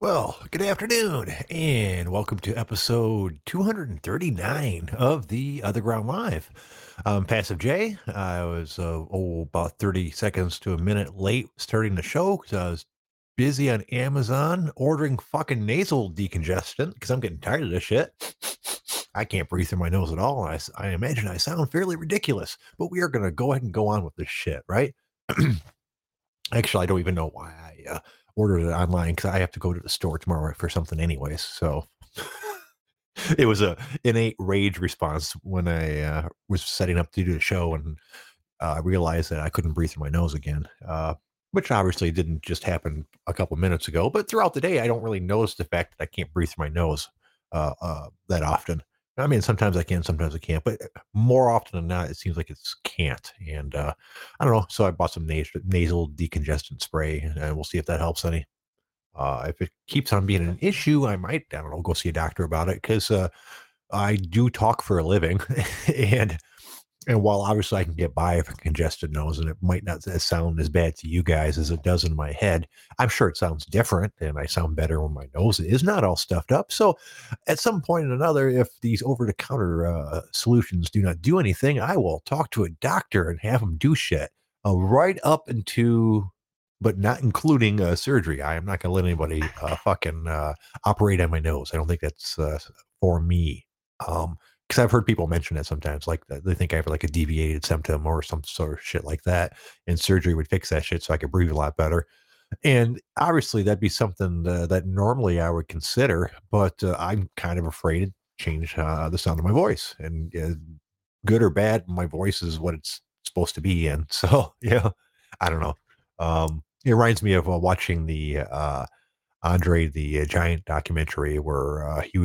Well, good afternoon, and welcome to episode 239 of the Other Ground Live. I'm Passive J. I was uh, oh about 30 seconds to a minute late starting the show because I was busy on Amazon ordering fucking nasal decongestant because I'm getting tired of this shit. I can't breathe through my nose at all. I, I imagine I sound fairly ridiculous, but we are going to go ahead and go on with this shit, right? Actually, I don't even know why I uh, ordered it online because I have to go to the store tomorrow for something anyways. So it was a innate rage response when I uh, was setting up to do the show and uh, I realized that I couldn't breathe through my nose again, uh, which obviously didn't just happen a couple minutes ago. But throughout the day, I don't really notice the fact that I can't breathe through my nose uh, uh, that often. I mean, sometimes I can, sometimes I can't, but more often than not, it seems like it's can't. And uh, I don't know. So I bought some nas- nasal decongestant spray, and we'll see if that helps any. Uh, if it keeps on being an issue, I might, I don't know, go see a doctor about it because uh, I do talk for a living, and and while obviously I can get by with a congested nose, and it might not sound as bad to you guys as it does in my head, I'm sure it sounds different, and I sound better when my nose is not all stuffed up. So, at some point or another, if these over-the-counter uh, solutions do not do anything, I will talk to a doctor and have him do shit uh, right up into, but not including uh, surgery. I am not going to let anybody uh, fucking uh, operate on my nose. I don't think that's uh, for me. Um, because I've heard people mention it sometimes, like they think I have like a deviated septum or some sort of shit like that, and surgery would fix that shit so I could breathe a lot better. And obviously, that'd be something uh, that normally I would consider, but uh, I'm kind of afraid to change uh, the sound of my voice. And uh, good or bad, my voice is what it's supposed to be. And so, yeah, I don't know. Um, it reminds me of uh, watching the uh, Andre the Giant documentary where uh, he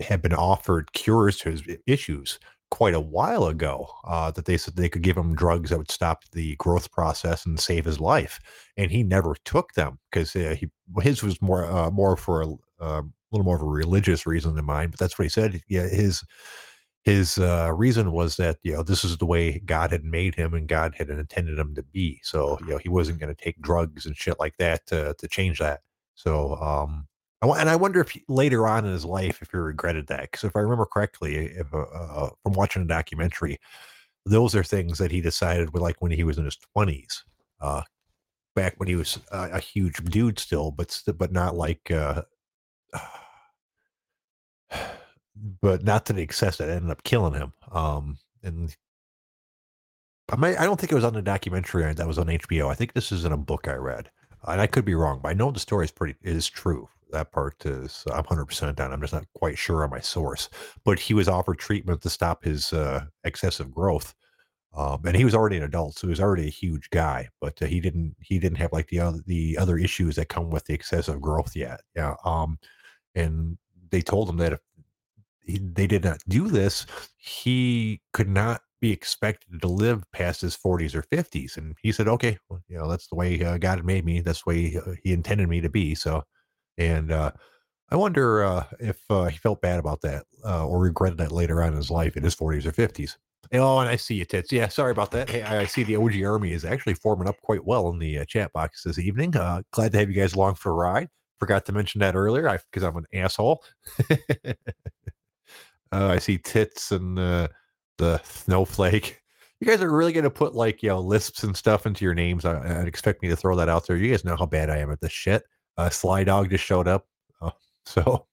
had been offered cures to his issues quite a while ago uh, that they said they could give him drugs that would stop the growth process and save his life, and he never took them because uh, he his was more uh, more for a uh, little more of a religious reason than mine. But that's what he said. Yeah, his his uh, reason was that you know this is the way God had made him and God had intended him to be. So you know he wasn't going to take drugs and shit like that to to change that. So um, and I wonder if he, later on in his life if he regretted that because if I remember correctly, if uh, uh, from watching a documentary, those are things that he decided were like when he was in his twenties. Uh, back when he was a huge dude still, but but not like uh, but not to the excess that ended up killing him. Um, and I might, I don't think it was on the documentary that was on HBO. I think this is in a book I read, and I could be wrong, but I know the story is pretty is true. That part is I'm 100 percent on. I'm just not quite sure on my source. But he was offered treatment to stop his uh, excessive growth, um, and he was already an adult, so he was already a huge guy. But uh, he didn't he didn't have like the other the other issues that come with the excessive growth yet. Yeah. Um, and they told him that if he, they did not do this, he could not be expected to live past his 40s or 50s. And he said, okay, well, you know, that's the way uh, God made me. That's the way uh, he intended me to be. So, and uh, I wonder uh, if uh, he felt bad about that uh, or regretted that later on in his life in his 40s or 50s. Oh, and I see you, Tits. Yeah, sorry about that. Hey, I I see the OG Army is actually forming up quite well in the chat box this evening. Uh, glad to have you guys along for a ride. Forgot to mention that earlier because I'm an asshole. I see tits and the snowflake. You guys are really going to put like you know lisps and stuff into your names. I, I'd expect me to throw that out there. You guys know how bad I am at this shit. Uh, Sly Dog just showed up, uh, so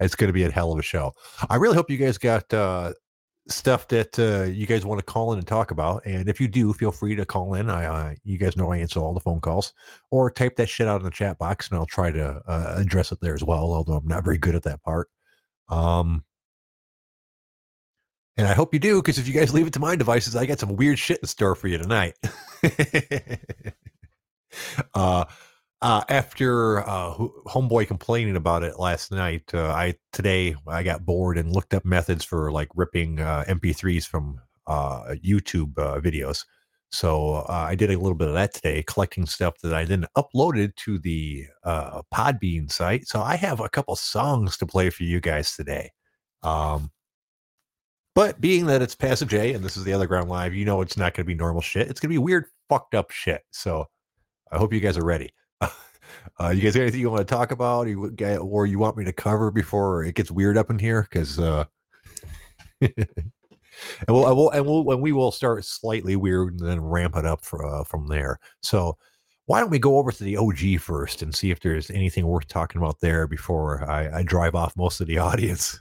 it's going to be a hell of a show. I really hope you guys got uh, stuff that uh, you guys want to call in and talk about. And if you do, feel free to call in. I, I you guys know I answer all the phone calls, or type that shit out in the chat box, and I'll try to uh, address it there as well. Although I'm not very good at that part. Um, and I hope you do, because if you guys leave it to my devices, I got some weird shit in store for you tonight. uh, uh, after uh, homeboy complaining about it last night, uh, I today I got bored and looked up methods for like ripping uh, MP3s from uh, YouTube uh, videos. So uh, I did a little bit of that today, collecting stuff that I then uploaded to the uh, Podbean site. So I have a couple songs to play for you guys today. Um, but being that it's Passive J and this is the Other Ground Live, you know it's not going to be normal shit. It's going to be weird, fucked up shit. So I hope you guys are ready. Uh, you guys got anything you want to talk about, or you want me to cover before it gets weird up in here? Because uh, and we'll, and we'll, and we'll, and we will start slightly weird and then ramp it up for, uh, from there. So, why don't we go over to the OG first and see if there's anything worth talking about there before I, I drive off most of the audience?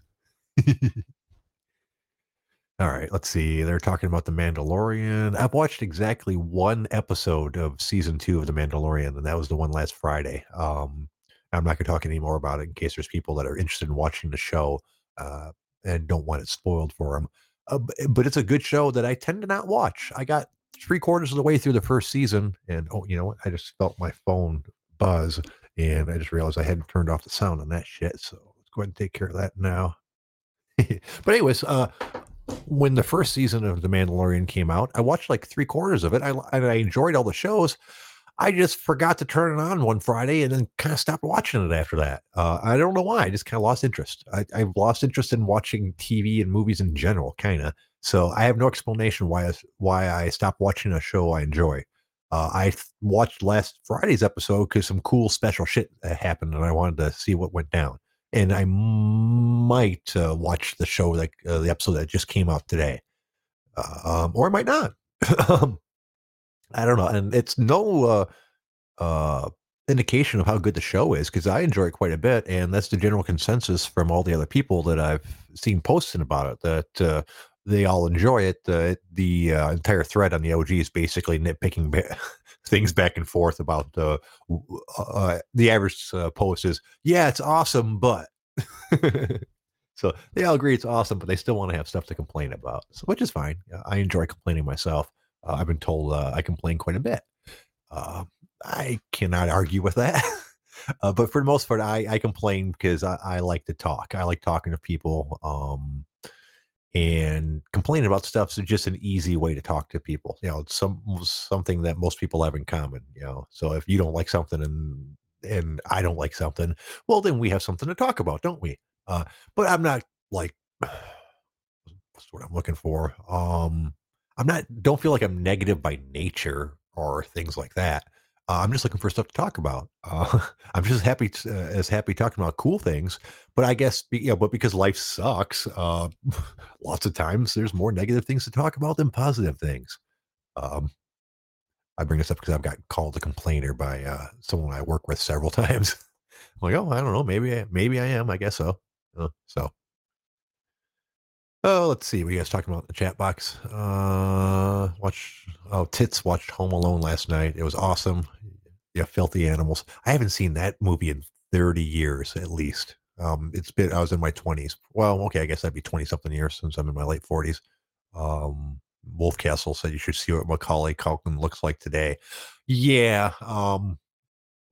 All right, let's see. They're talking about The Mandalorian. I've watched exactly one episode of season two of The Mandalorian, and that was the one last Friday. Um, I'm not going to talk anymore about it in case there's people that are interested in watching the show uh, and don't want it spoiled for them. Uh, but it's a good show that I tend to not watch. I got three quarters of the way through the first season, and oh, you know, what? I just felt my phone buzz, and I just realized I hadn't turned off the sound on that shit. So let's go ahead and take care of that now. but anyways, uh, when the first season of The Mandalorian came out, I watched like three quarters of it. I and I enjoyed all the shows. I just forgot to turn it on one Friday and then kind of stopped watching it after that. Uh, I don't know why. I just kind of lost interest. I, I've lost interest in watching TV and movies in general, kind of. So I have no explanation why I, why I stopped watching a show I enjoy. Uh, I watched last Friday's episode because some cool special shit happened and I wanted to see what went down and I might uh, watch the show like uh, the episode that just came out today, uh, um, or I might not. Um, I don't know, and it's no uh, uh, indication of how good the show is because I enjoy it quite a bit, and that's the general consensus from all the other people that I've seen posting about it that uh, they all enjoy it. The uh, entire thread on the OG is basically nitpicking things back and forth about uh, uh, the average uh, post is, yeah, it's awesome, but. so they all agree it's awesome, but they still want to have stuff to complain about, so, which is fine. I enjoy complaining myself. Uh, I've been told uh, I complain quite a bit. Uh, I cannot argue with that. but for the most part, I, I complain because I, I, like to talk. I like talking to people. Um, and complaining about stuff is just an easy way to talk to people. You know, it's some something that most people have in common. You know, so if you don't like something and and I don't like something, well, then we have something to talk about, don't we? Uh, but I'm not like what's what I'm looking for. Um, I'm not. Don't feel like I'm negative by nature or things like that. Uh, I'm just looking for stuff to talk about. Uh, I'm just happy uh, as happy talking about cool things. But I guess you know, but because life sucks, uh, lots of times there's more negative things to talk about than positive things. Um, I bring this up because I've got called a complainer by uh, someone I work with several times. I'm like, oh, I don't know, maybe I, maybe I am. I guess so. Uh, so Oh, let's see. What you guys talking about in the chat box? Uh, watch. Oh, Tits watched Home Alone last night. It was awesome. Yeah, filthy animals. I haven't seen that movie in thirty years at least. Um, it's been. I was in my twenties. Well, okay, I guess that'd be twenty something years since I'm in my late forties. Um, Wolfcastle said you should see what Macaulay Culkin looks like today. Yeah. Um,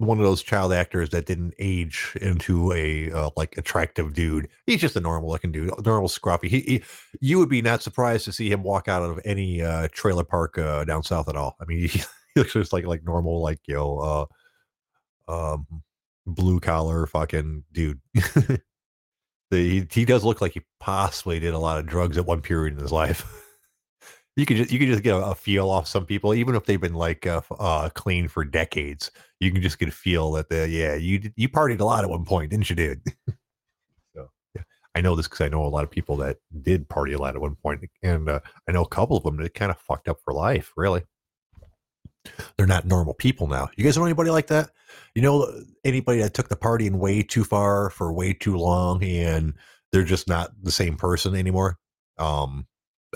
one of those child actors that didn't age into a uh, like attractive dude. He's just a normal looking dude, normal scruffy. He, he, you would be not surprised to see him walk out of any uh, trailer park uh, down south at all. I mean, he, he, looks just like like normal, like you know, uh, um, blue collar fucking dude. the, he, he does look like he possibly did a lot of drugs at one period in his life. you could just you could just get a, a, feel off some people, even if they've been like uh, uh, clean for decades. You can just get a feel that the yeah you you partied a lot at one point, didn't you, dude? so yeah, I know this because I know a lot of people that did party a lot at one point, and uh, I know a couple of them that kind of fucked up for life. Really, they're not normal people now. You guys know anybody like that? You know anybody that took the partying way too far for way too long, and they're just not the same person anymore. Um,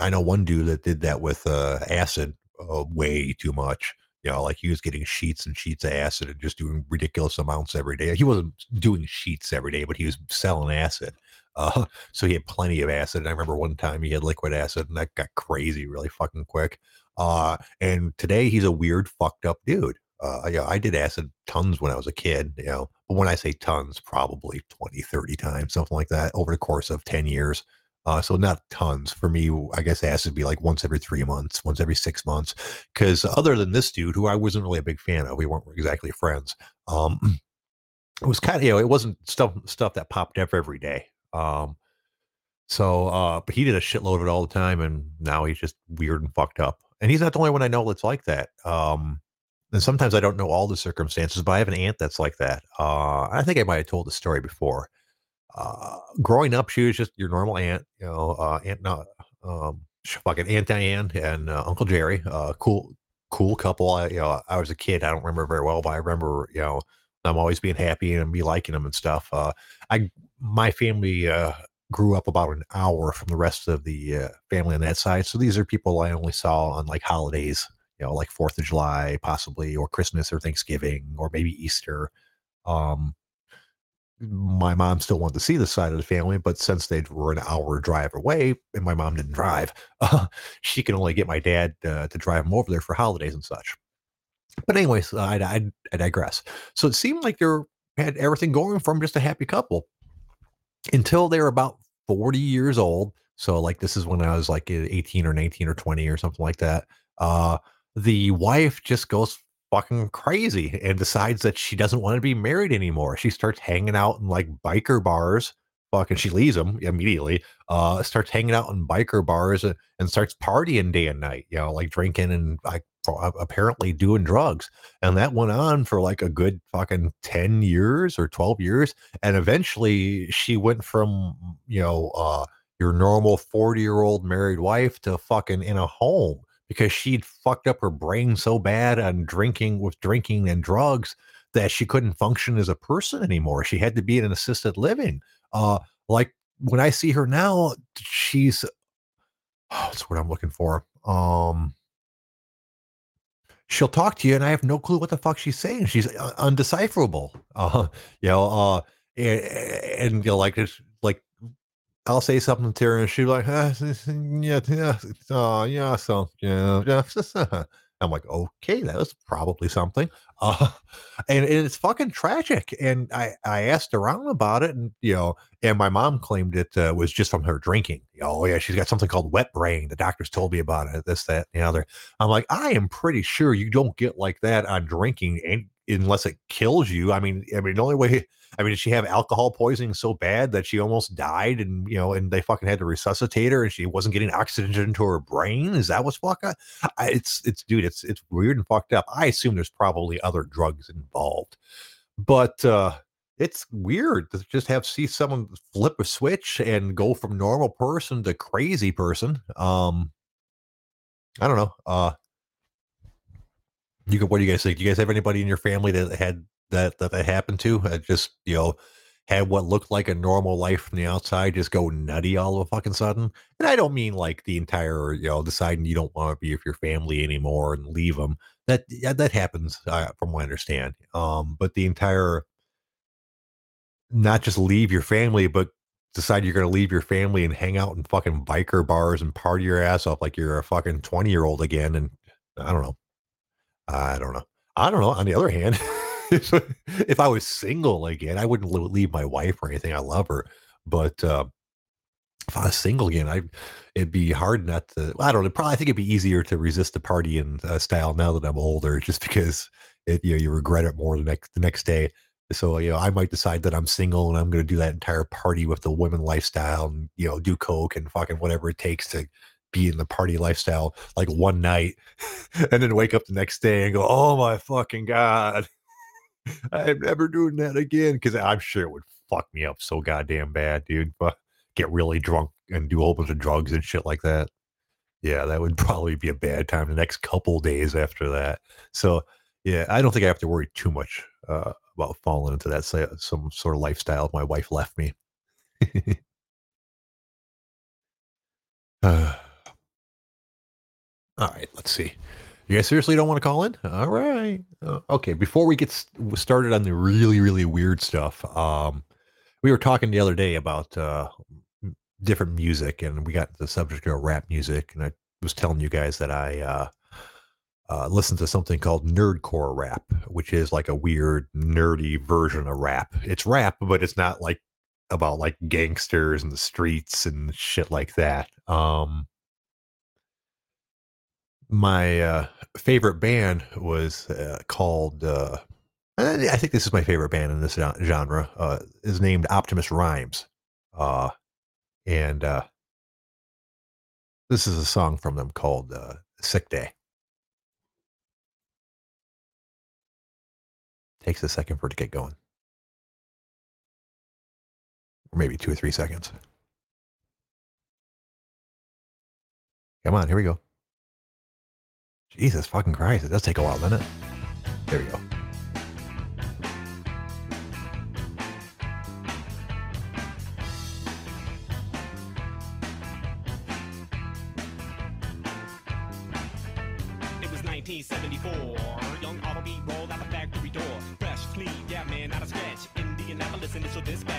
I know one dude that did that with uh, acid uh, way too much. You know, like he was getting sheets and sheets of acid and just doing ridiculous amounts every day. He wasn't doing sheets every day, but he was selling acid. Uh, so he had plenty of acid. And I remember one time he had liquid acid, and that got crazy really fucking quick. Uh, and today he's a weird, fucked up dude. Uh, yeah, I did acid tons when I was a kid, you know, but when I say tons, probably 20, 30 times, something like that over the course of 10 years. Uh, so not tons for me. I guess it has to be like once every three months, once every six months. Because other than this dude, who I wasn't really a big fan of, we weren't exactly friends. Um, it was kind of you know it wasn't stuff stuff that popped up every day. Um, so, uh, but he did a shitload of it all the time, and now he's just weird and fucked up. And he's not the only one I know that's like that. Um, and sometimes I don't know all the circumstances, but I have an aunt that's like that. Uh, I think I might have told the story before. Uh, growing up, she was just your normal aunt, you know, uh, Aunt, no, um, fucking Aunt Diane and uh, Uncle Jerry. Uh, cool, cool couple. I, you know, I was a kid. I don't remember very well, but I remember, you know, them always being happy and me liking them and stuff. Uh, I, my family, uh, grew up about an hour from the rest of the uh, family on that side. So these are people I only saw on like holidays, you know, like Fourth of July, possibly, or Christmas or Thanksgiving, or maybe Easter. Um, my mom still wanted to see the side of the family, but since they were an hour drive away and my mom didn't drive, uh, she can only get my dad uh, to drive them over there for holidays and such. But anyways, I, I, I digress. So it seemed like they had everything going for them, just a happy couple until they were about 40 years old. So like this is when I was like 18 or 19 or 20 or something like that. Uh, the wife just goes fucking crazy and decides that she doesn't want to be married anymore. She starts hanging out in like biker bars. Fucking, she leaves him immediately. Uh, starts hanging out in biker bars and, and starts partying day and night. You know, like drinking and like apparently doing drugs. And that went on for like a good fucking 10 years or 12 years. And eventually she went from, you know, uh, your normal 40 year old married wife to fucking in a home because she'd fucked up her brain so bad on drinking with drinking and drugs that she couldn't function as a person anymore. She had to be in an assisted living. Uh, like when I see her now, she's oh, that's what I'm looking for. Um, she'll talk to you, and I have no clue what the fuck she's saying. She's uh, undecipherable. Uh, you know, uh, and, and you know, like I'll say something to her and she's like, ah, yeah, yeah, uh, yeah, so, yeah, yeah. I'm like, okay, that was probably something. Uh, and, and, it's fucking tragic. And I, I asked around about it, and you know, and my mom claimed it uh, was just from her drinking. Oh yeah, she's got something called wet brain. The doctors told me about it. This, that, and the other. I'm like, I am pretty sure you don't get like that on drinking, and unless it kills you. I mean, I mean, the only way I mean, did she have alcohol poisoning so bad that she almost died and, you know, and they fucking had to resuscitate her and she wasn't getting oxygen into her brain? Is that what's fucking? It's, it's, dude, it's, it's weird and fucked up. I assume there's probably other drugs involved, but, uh, it's weird to just have see someone flip a switch and go from normal person to crazy person. Um, I don't know. Uh, you could, what do you guys think? Do you guys have anybody in your family that had that that that happened to. Uh, just you know had what looked like a normal life from the outside just go nutty all of a fucking sudden. And I don't mean like the entire you know deciding you don't want to be with your family anymore and leave them. That that happens uh, from what I understand. Um, but the entire not just leave your family, but decide you're going to leave your family and hang out in fucking biker bars and party your ass off like you're a fucking 20 year old again. And I don't know. I don't know. I don't know. On the other hand, if, I was single again, I wouldn't leave my wife or anything. I love her, but uh, if I was single again, I it'd be hard not to. I don't know. Probably I think it'd be easier to resist the party and uh, style now that I'm older, just because it you know you regret it more the next the next day. So you know, I might decide that I'm single and I'm going to do that entire party with the women lifestyle and you know do coke and fucking whatever it takes to be in the party lifestyle like one night, and then wake up the next day and go, oh my fucking god, I'm never doing that again because I'm sure it would fuck me up so goddamn bad, dude. But get really drunk and do a whole bunch of drugs and shit like that. Yeah, that would probably be a bad time the next couple days after that. So, yeah, I don't think I have to worry too much uh, about falling into that some sort of lifestyle my wife left me. uh, all right, let's see. You guys seriously don't want to call in? All right. Uh, okay. Before we get started on the really, really weird stuff, um, we were talking the other day about uh, different music, and we got the subject of rap music, and I was telling you guys that I uh, uh, listened to something called nerdcore rap, which is like a weird, nerdy version of rap. It's rap, but it's not like about like gangsters and the streets and shit like that. Um, my uh, favorite band was uh, called. Uh, I think this is my favorite band in this genre. Uh, is named Optimus Rhymes, uh, and uh, this is a song from them called uh, "Sick Day." takes a second for it to get going. Or maybe two or three seconds. Come on, here we go. Jesus fucking Christ, it does take a while, doesn't it? There we go. It was 1974. Young Automobile rolled out the factory door. Fresh, clean, yeah, man, not a scratch. Indianapolis initial dispatch.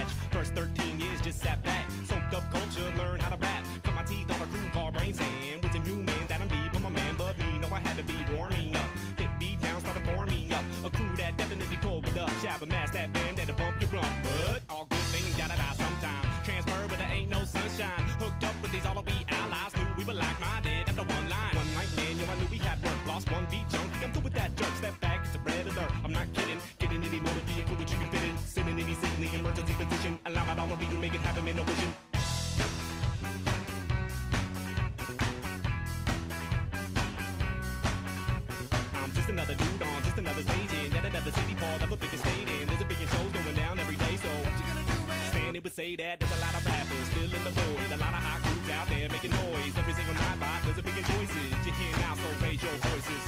Say that there's a lot of rappers still in the void, a lot of hot groups out there making noise every single night. By there's a billion choices. You hear now, so raise your voices.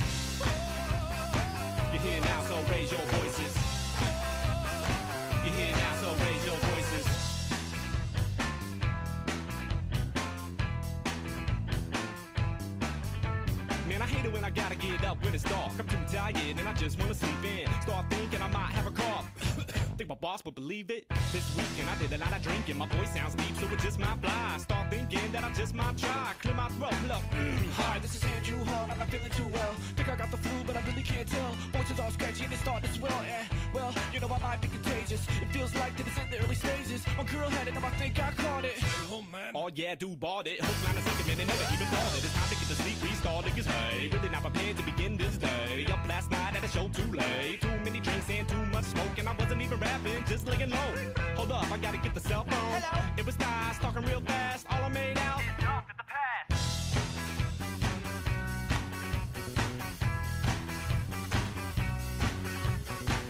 You hear now, so raise your voices. You hear now, so raise your voices. Man, I hate it when I gotta get up when it's dark. I'm too tired and I just wanna sleep in. Start thinking boss would believe it. This weekend I did a lot of drinking. My voice sounds deep, so it just might fly. Start thinking that I just might try. Clear my throat, look. Mm, hi, this is Andrew Hall. I'm not feeling too well. Think I got the flu, but I really can't tell. Voice is all scratchy and it starting to swell. Eh, well, you know I might be contagious. It feels like that it's in the early stages. My girl had it, and I think I caught it. Oh man. Oh yeah, dude bought it. Hook line and man, they never even thought it. It's time to get the sleep restart. Niggas, hey, really not prepared to begin this day. Up last night at a show too late. Too just laying low. Hold up, I gotta get the cell phone. Hello. It was guys talking real fast. All I made out.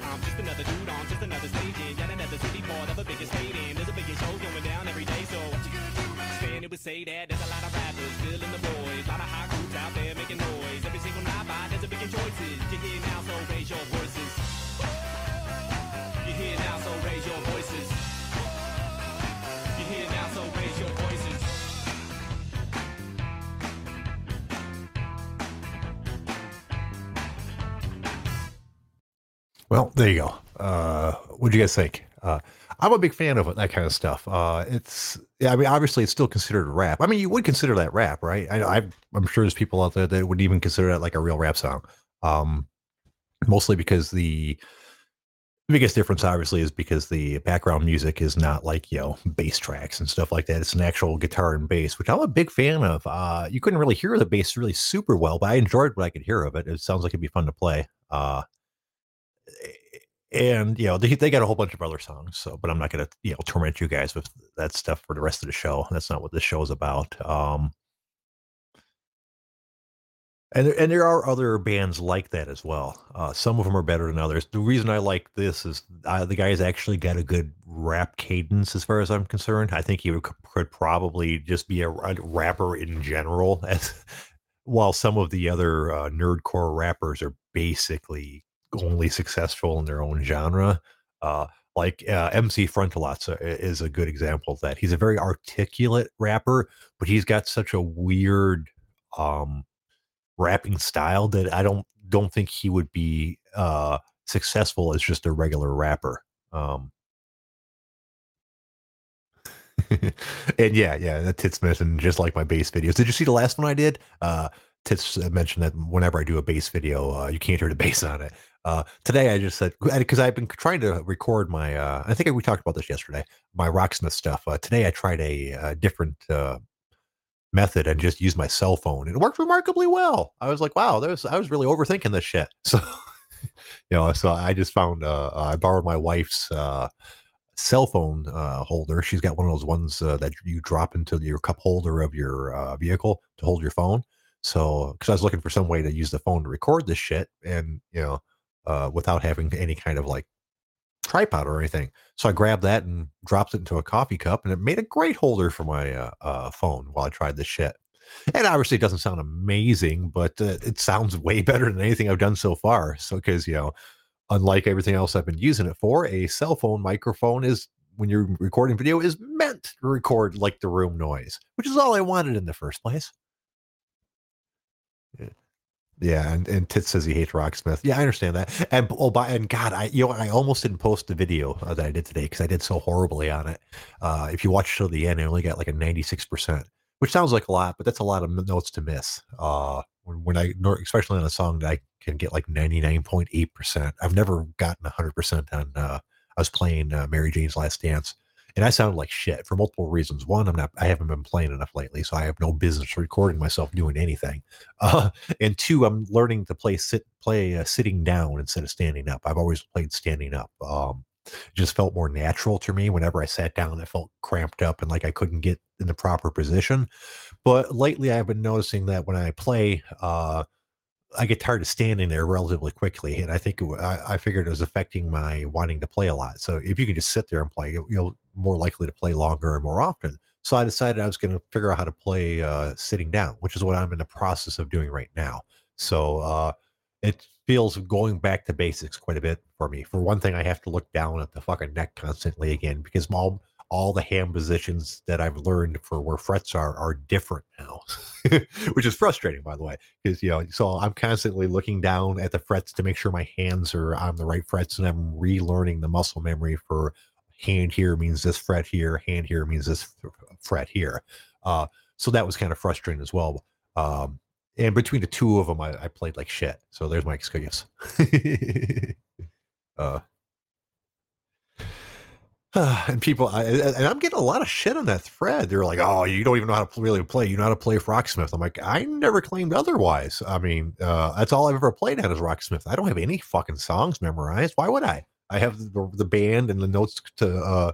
I'm just another dude on just another stage in yet another city part of a bigger state in. There's a bigger show going down every day, so what you gonna do, man? Stand it would say that there's a lot of rappers still in the void, a lot of hot groups out there making noise every single night. By there's a bigger choices. You hear now, so raise your voices. Well, there you go. Uh, what do you guys think? Uh, I'm a big fan of it, that kind of stuff. Uh, it's, yeah, I mean, obviously, it's still considered rap. I mean, you would consider that rap, right? I, I'm sure there's people out there that would even consider that like a real rap song. Um, mostly because the biggest difference, obviously, is because the background music is not like you know bass tracks and stuff like that. It's an actual guitar and bass, which I'm a big fan of. Uh, you couldn't really hear the bass really super well, but I enjoyed what I could hear of it. It sounds like it'd be fun to play. Uh, and you know they, they got a whole bunch of other songs so but i'm not going to you know torment you guys with that stuff for the rest of the show. That's not what this show is about um and there, and there are other bands like that as well uh some of them are better than others. The reason i like this is uh, the guy's actually got a good rap cadence as far as i'm concerned. I think he would, could probably just be a, a rapper in general as while some of the other uh, nerdcore rappers are basically only successful in their own genre. Uh, like uh, MC Frontalots is a good example of that. He's a very articulate rapper, but he's got such a weird um, rapping style that I don't don't think he would be uh, successful as just a regular rapper. Um, and yeah, yeah, that Tits mentioned just like my bass videos. Did you see the last one I did? Uh, Tits mentioned that whenever I do a bass video, uh, you can't hear the bass on it. Uh, today I just said because I've been trying to record my. Uh, I think we talked about this yesterday. My Rocksmith stuff. Uh, today I tried a, a different uh, method and just used my cell phone. It worked remarkably well. I was like, wow, I was really overthinking this shit. So, you know, so I just found. Uh, I borrowed my wife's uh, cell phone uh, holder. She's got one of those ones uh, that you drop into your cup holder of your uh, vehicle to hold your phone. So, because I was looking for some way to use the phone to record this shit, and you know, uh, without having any kind of like tripod or anything. So I grabbed that and dropped it into a coffee cup, and it made a great holder for my uh, uh, phone while I tried this shit. And obviously, it doesn't sound amazing, but uh, it sounds way better than anything I've done so far. So, because you know, unlike everything else I've been using it for, a cell phone microphone is when you're recording video is meant to record like the room noise, which is all I wanted in the first place. Yeah. Yeah, and, and Tit says he hates Rocksmith. Yeah, I understand that. And oh, by and God, I you know I almost didn't post the video uh, that I did today because I did so horribly on it. Uh, if you watch till the end, I only got like a ninety six percent, which sounds like a lot, but that's a lot of notes to miss. Uh, when, when I especially on a song that I can get like ninety nine point eight percent. I've never gotten hundred percent on. Uh, I was playing uh, Mary Jane's Last Dance, and I sounded like shit for multiple reasons. One, I'm not, I haven't been playing enough lately, so I have no business recording myself doing anything. Uh, and two, I'm learning to play sit, play uh, sitting down instead of standing up. I've always played standing up. Um, it just felt more natural to me. Whenever I sat down, it felt cramped up and like I couldn't get in the proper position. But lately, I've been noticing that when I play, uh, I get tired of standing there relatively quickly, and I think it, I, I, figured it was affecting my wanting to play a lot. So if you can just sit there and play, you're more likely to play longer and more often. So I decided I was going to figure out how to play uh, sitting down, which is what I'm in the process of doing right now. So uh, it feels going back to basics quite a bit for me. For one thing, I have to look down at the fucking neck constantly again because all all the hand positions that I've learned for where frets are are different now, which is frustrating, by the way, because you know, so I'm constantly looking down at the frets to make sure my hands are on the right frets, and I'm relearning the muscle memory for hand here means this fret here, hand here means this fret here. Uh, so that was kind of frustrating as well. Um, and between the two of them, I, I played like shit. So there's my excuse. uh, and people, I, and I'm getting a lot of shit on that thread. They're like, "Oh, you don't even know how to really play. You know how to play Rocksmith." I'm like, I never claimed otherwise. I mean, uh, that's all I've ever played at is Rocksmith. I don't have any fucking songs memorized. Why would I? I have the, the band and the notes to uh,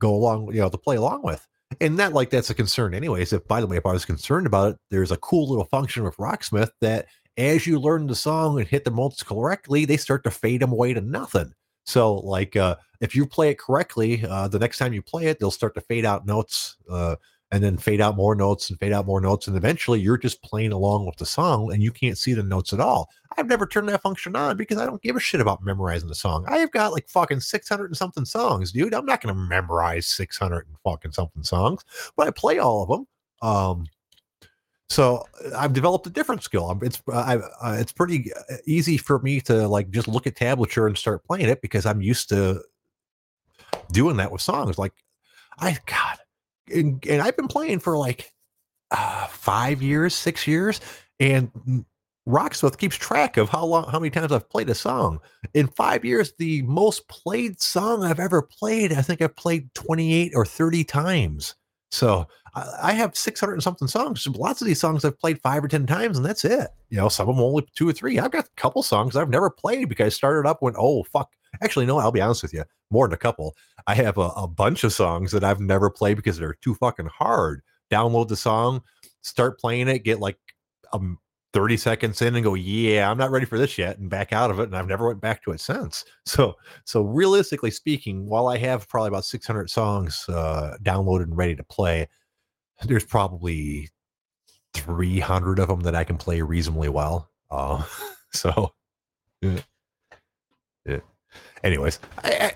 go along, you know, to play along with. And not like that's a concern, anyways. If by the way, if I was concerned about it, there's a cool little function with Rocksmith that as you learn the song and hit the notes correctly, they start to fade them away to nothing. So, like, uh, if you play it correctly, uh, the next time you play it, they'll start to fade out notes uh, and then fade out more notes and fade out more notes. And eventually you're just playing along with the song and you can't see the notes at all. I've never turned that function on because I don't give a shit about memorizing the song. I've got like fucking 600 and something songs, dude. I'm not going to memorize 600 and fucking something songs, but I play all of them. Um, so uh, I've developed a different skill. It's uh, uh, it's pretty uh, easy for me to like just look at tablature and start playing it because I'm used to doing that with songs. Like I God, and, and I've been playing for like uh, five years, six years, and Rocksmith keeps track of how long, how many times I've played a song. In five years, the most played song I've ever played, I think I've played 28 or 30 times. So I, have 600 and something songs. Lots of these songs I've played five or 10 times, and that's it. You know, some of them only two or three. I've got a couple songs I've never played because I started up when, oh, fuck. Actually, no, I'll be honest with you, more than a couple. I have a, a bunch of songs that I've never played because they're too fucking hard. Download the song, start playing it, get like um 30 seconds in and go, yeah, I'm not ready for this yet, and back out of it. And I've never went back to it since. So, so realistically speaking, while I have probably about 600 songs uh, downloaded and ready to play, there's probably 300 of them that I can play reasonably well. Uh, so, yeah. yeah. Anyways, I, I,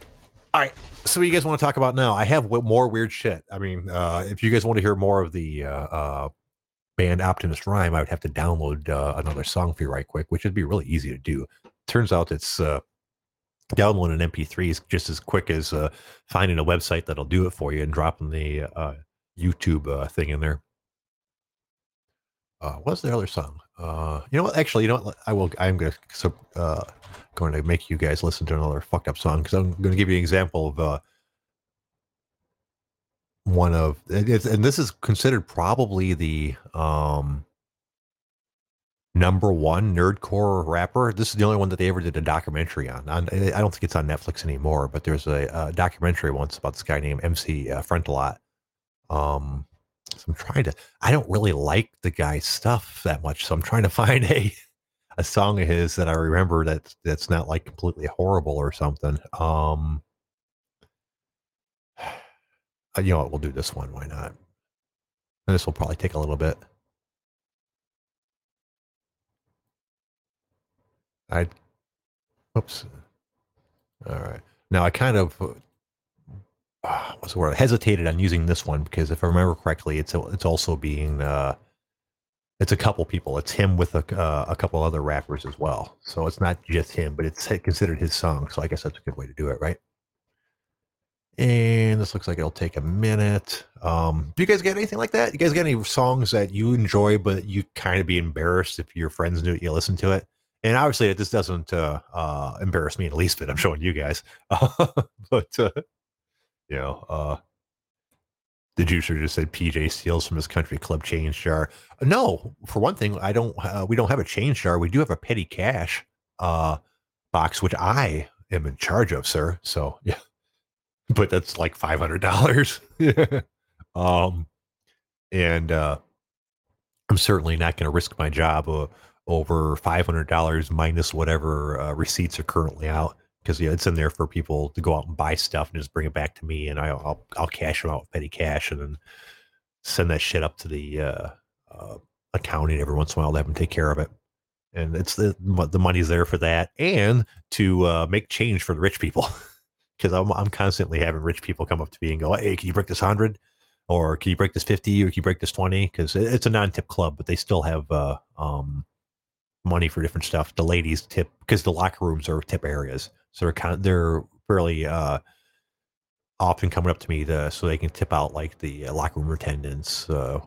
all right. So, what you guys want to talk about now? I have w- more weird shit. I mean, uh, if you guys want to hear more of the uh, uh, band Optimus Rhyme, I would have to download uh, another song for you right quick, which would be really easy to do. Turns out it's uh, downloading an MP3 is just as quick as finding a website that'll do it for you and dropping the YouTube uh, thing in there. Uh, what's the other song? Uh, you know what? Actually, you know what? I will. I'm going to so uh, going to make you guys listen to another fucked up song because I'm going to give you an example of uh, one of and this is considered probably the um number one nerdcore rapper. This is the only one that they ever did a documentary on. I don't think it's on Netflix anymore, but there's a, a documentary once about this guy named MC uh, Frontalot. Um, so I'm trying to. I don't really like the guy's stuff that much, so I'm trying to find a a song of his that I remember that that's not like completely horrible or something. Um, you know what? We'll do this one. Why not? And this will probably take a little bit. I, oops. All right. Now I kind of uh, what's the word? I hesitated on using this one because if I remember correctly, it's it's also being uh, it's a couple people. It's him with a uh, a couple other rappers as well. So it's not just him, but it's considered his song. So I guess that's a good way to do it, right? And this looks like it'll take a minute. Um, do you guys get anything like that? You guys get any songs that you enjoy, but you kind of be embarrassed if your friends knew you listen to it? And obviously, this doesn't uh, uh, embarrass me in the least bit. I'm showing you guys, but uh, you know, uh, the juicer just said PJ steals from his country club change jar. No, for one thing, I don't. Uh, we don't have a change jar. We do have a petty cash uh, box, which I am in charge of, sir. So yeah, but that's like five hundred dollars. um, and uh, I'm certainly not going to risk my job uh, over five hundred dollars minus whatever uh, receipts are currently out because yeah, it's in there for people to go out and buy stuff and just bring it back to me, and I'll I'll, I'll cash them out with petty cash, and then send that shit up to the uh, uh, accounting every once in a while to have them take care of it. And it's the the money's there for that, and to uh, make change for the rich people, because I'm I'm constantly having rich people come up to me and go, "Hey, can you break this hundred? Or can you break this fifty? Or can you break this twenty? Because it's a non-tip club, but they still have uh, um, money for different stuff. The ladies tip because the locker rooms are tip areas. So they're kind of they're fairly uh, often coming up to me to, so they can tip out like the uh, locker room attendants uh,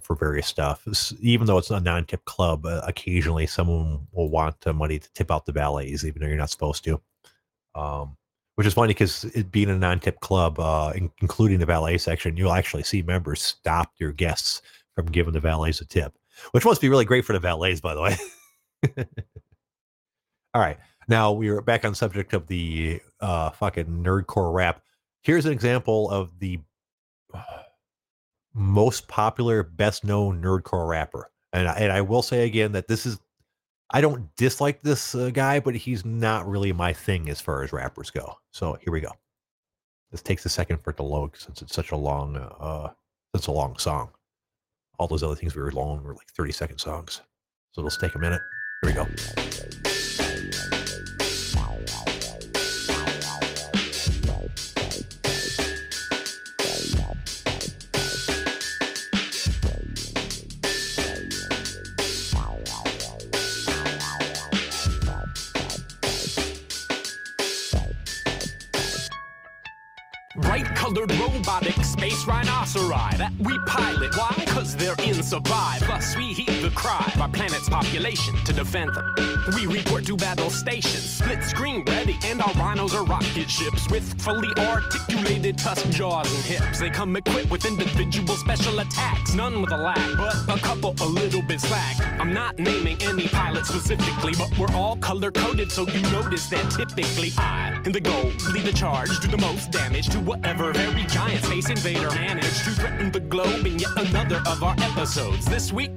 for various stuff. Even though it's a non-tip club, uh, occasionally someone will want money to tip out the valets, even though you're not supposed to. Um, which is funny because it being a non-tip club, uh, in, including the valet section, you'll actually see members stop your guests from giving the valets a tip, which must be really great for the valets, by the way. All right. Now we are back on subject of the uh, fucking nerdcore rap. Here's an example of the most popular, best known nerdcore rapper, and I, and I will say again that this is I don't dislike this uh, guy, but he's not really my thing as far as rappers go. So here we go. This takes a second for it to load since it's such a long, uh, it's a long song. All those other things we were long were like 30 second songs. So let's take a minute. Here we go. Survive. Plus, we the cry our planet's population to defend them. We report to battle stations, split screen ready, and our rhinos are rocket ships with fully articulated tusk jaws and hips. They come equipped with individual special attacks, none with a lack, but a couple a little bit slack. I'm not naming any pilot specifically, but we're all color coded, so you notice that typically I, in the goal, lead the charge, do the most damage to whatever very giant space invader managed to threaten the globe in yet another of our episodes. This week,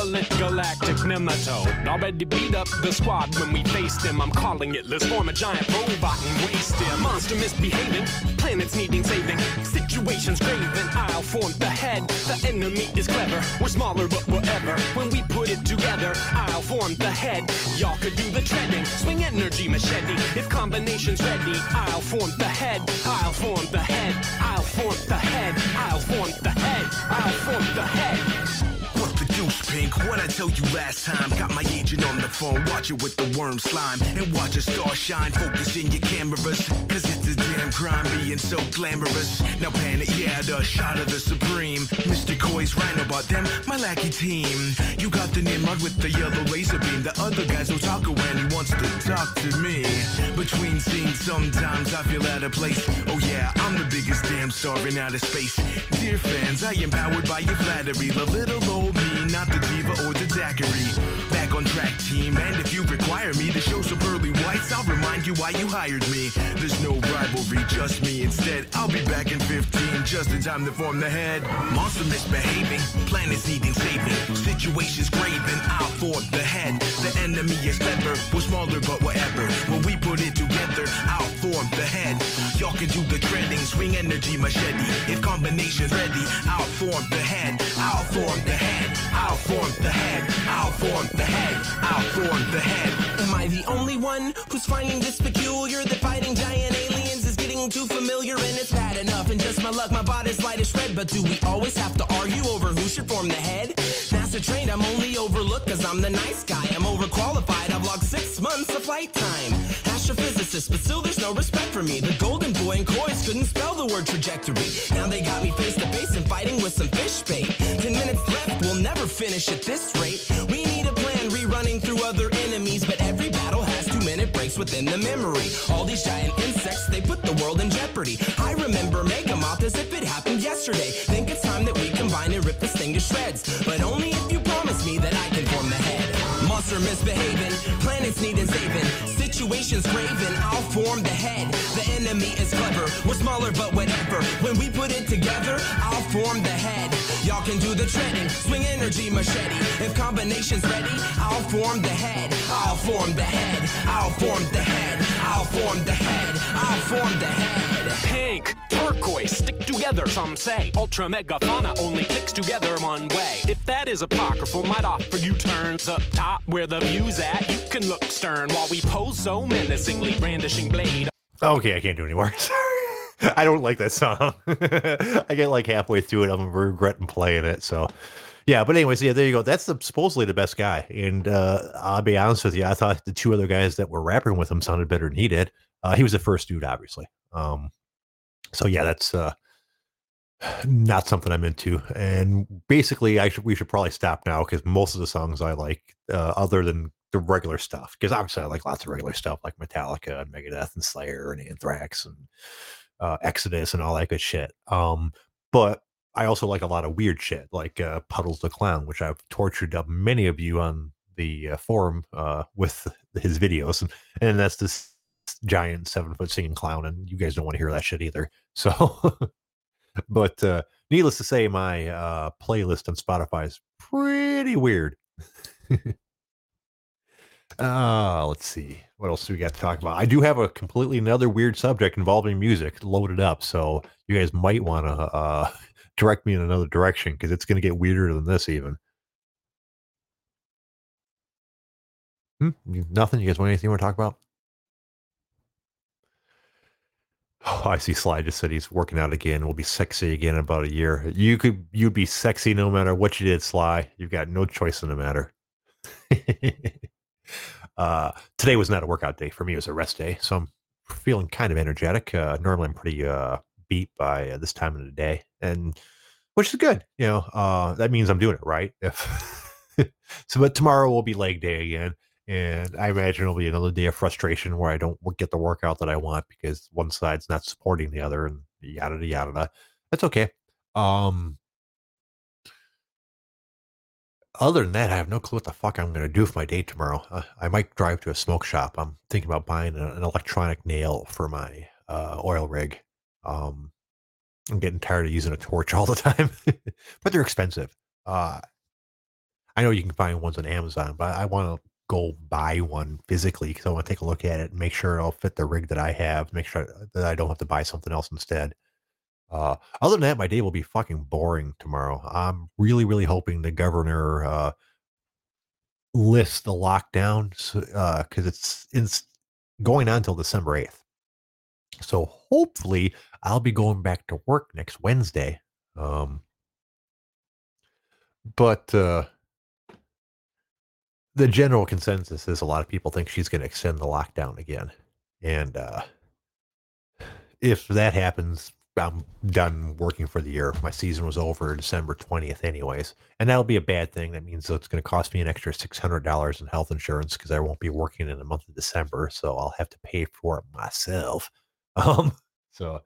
malevolent galactic nematode already beat up the squad when we face them. I'm calling it. Let's form a giant robot and waste him. Monster misbehaving, planets needing saving, situations graven. I'll form the head. The enemy is clever. We're smaller, but whatever. When we put it together, I'll form the head. Y'all could do the treading. Swing energy machete. If combination's ready, I'll form the head. I'll form the head. I'll form the head. I'll form the head. I'll form the head. Pink? What I told you last time? Got my agent on the phone, watch it with the worm slime. And watch a star shine, focus in your cameras. Cause it's a damn crime being so glamorous. Now panic, yeah, the shot of the supreme. Mr. Coy's right about them, my lackey team. You got the Nimrod with the yellow laser beam. The other guys talk when he wants to talk to me. Between scenes, sometimes I feel out of place. Oh yeah, I'm the biggest damn star in outer space. Dear fans, I am powered by your flattery. The little old not the diva or the daiquiri. Back on track, team, and if you require me to show some pearly I'll remind you why you hired me. There's no rivalry, just me. Instead, I'll be back in 15 just in time to form the head. Monster misbehaving, planets needing saving, situations craving. I'll form the head. The enemy is clever, we're smaller but whatever. When we put it together, I'll form the head. Y'all can do the treading, swing energy machete. If combination's ready, I'll form the head. I'll form the head. I'll form the head. I'll form the head. I'll form the head. Am I the only one who's finding this peculiar? That fighting giant aliens is getting too familiar and it's bad enough. And just my luck, my body's light as shred. But do we always have to argue over who should form the head? NASA trained, I'm only overlooked cause I'm the nice guy. I'm overqualified, I've logged six months of flight time. Astrophysicist, but still there's no respect for me. The golden boy and Coys couldn't spell the word trajectory. Now they got me face to face and fighting with some fish bait. Ten minutes left, we'll never finish at this rate. We need rerunning through other enemies, but every battle has two minute breaks within the memory. All these giant insects, they put the world in jeopardy. I remember Megamoth as if it happened yesterday. Think it's time that we combine and rip this thing to shreds. But only if you promise me that I can form the head. Monster misbehaving, planets needing saving, situations craving. I'll form the head. The enemy is clever, we're smaller but whatever. When we put it together, I'll form the head. Y'all can do the treading, swing energy machete. If combination's ready, I'll form the head. I'll form the head. I'll form the head. I'll form the head. I'll form the head. Pink, turquoise, stick together, some say. Ultra megafauna only clicks together one way. If that is apocryphal, might offer you turns up top where the view's at. You can look stern while we pose so menacingly, brandishing blade. Okay, I can't do any. Sorry. I don't like that song. I get like halfway through it, I'm regretting playing it. So, yeah. But anyways, yeah, there you go. That's the, supposedly the best guy. And uh, I'll be honest with you, I thought the two other guys that were rapping with him sounded better than he did. Uh, he was the first dude, obviously. Um, so yeah, that's uh, not something I'm into. And basically, I should we should probably stop now because most of the songs I like, uh, other than the regular stuff, because obviously I like lots of regular stuff like Metallica and Megadeth and Slayer and Anthrax and uh, Exodus and all that good shit. Um, but I also like a lot of weird shit like uh, Puddles the Clown, which I've tortured up many of you on the uh, forum uh, with his videos, and, and that's this giant seven foot singing clown, and you guys don't want to hear that shit either. So, but uh, needless to say, my uh, playlist on Spotify is pretty weird. uh, let's see. What else do we got to talk about? I do have a completely another weird subject involving music loaded up, so you guys might want to uh, direct me in another direction because it's going to get weirder than this even. Hmm? Nothing. You guys want anything you want to talk about? Oh, I see. Sly just said he's working out again. We'll be sexy again in about a year. You could. You'd be sexy no matter what you did, Sly. You've got no choice in the matter. uh, today was not a workout day for me. It was a rest day, so I'm feeling kind of energetic. Uh, normally, I'm pretty uh, beat by uh, this time of the day, and which is good. You know, uh, that means I'm doing it right. If so, but tomorrow will be leg day again, and I imagine it'll be another day of frustration where I don't get the workout that I want because one side's not supporting the other, and yada yada yada. That's okay. Um, other than that, I have no clue what the fuck I'm going to do for my day tomorrow. Uh, I might drive to a smoke shop. I'm thinking about buying a- an electronic nail for my uh, oil rig. Um, I'm getting tired of using a torch all the time, but they're expensive. Uh, I know you can find ones on Amazon, but I want to go buy one physically because I want to take a look at it and make sure it'll fit the rig that I have. Make sure that I don't have to buy something else instead. Uh, other than that, my day will be fucking boring tomorrow. I'm really, really hoping the governor uh, the lockdown because it's it's going on until December eighth. So hopefully, I'll be going back to work next Wednesday. Um, but uh, the general consensus is a lot of people think she's going to extend the lockdown again, and uh, if that happens, I'm done working for the year. My season was over December 20th, anyways. And that'll be a bad thing. That means it's going to cost me an extra $600 in health insurance because I won't be working in the month of December. So I'll have to pay for it myself. Um, so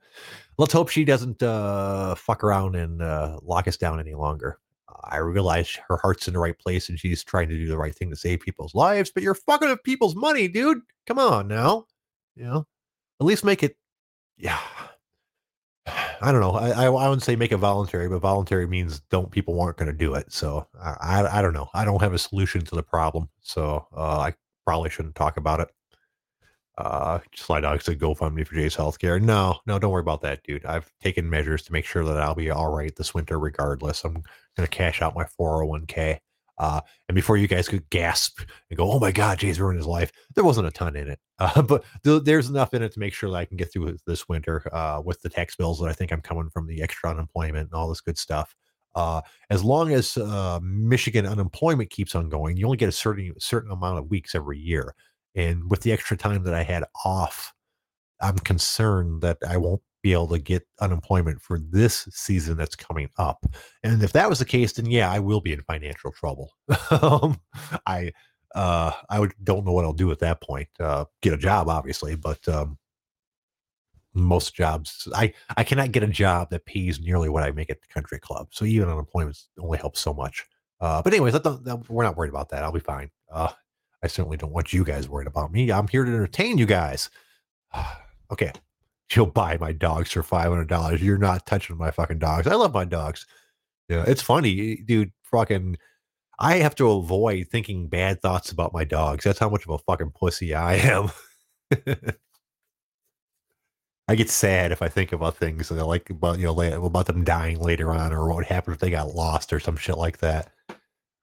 let's hope she doesn't uh, fuck around and uh, lock us down any longer. I realize her heart's in the right place and she's trying to do the right thing to save people's lives, but you're fucking with people's money, dude. Come on now. You know, at least make it, yeah. I don't know. I, I, I wouldn't say make it voluntary, but voluntary means don't people aren't going to do it. So I, I, I don't know. I don't have a solution to the problem, so uh, I probably shouldn't talk about it. Uh, Sly Dog said GoFundMe for Jay's healthcare. No, no, don't worry about that, dude. I've taken measures to make sure that I'll be all right this winter, regardless. I'm to cash out my 401k. Uh, and before you guys could gasp and go, "Oh my God, Jay's ruined his life," there wasn't a ton in it, uh, but th- there's enough in it to make sure that I can get through this winter uh, with the tax bills that I think I'm coming from the extra unemployment and all this good stuff. Uh, as long as uh, Michigan unemployment keeps on going, you only get a certain certain amount of weeks every year, and with the extra time that I had off, I'm concerned that I won't be able to get unemployment for this season that's coming up. And if that was the case, then yeah, I will be in financial trouble. um, I uh, I would, don't know what I'll do at that point. Uh, get a job, obviously, but um, most jobs, I I cannot get a job that pays nearly what I make at the country club. So even unemployment only helps so much. Uh, but anyways, we're not worried about that. I'll be fine. I certainly don't want you guys worried about me. I'm here to entertain you guys. okay, you'll buy my dogs for five hundred dollars. You're not touching my fucking dogs. I love my dogs. Yeah, it's funny, dude. Fucking, I have to avoid thinking bad thoughts about my dogs. That's how much of a fucking pussy I am. I get sad if I think about things that like about you know about them dying later on, or what would happen if they got lost or some shit like that.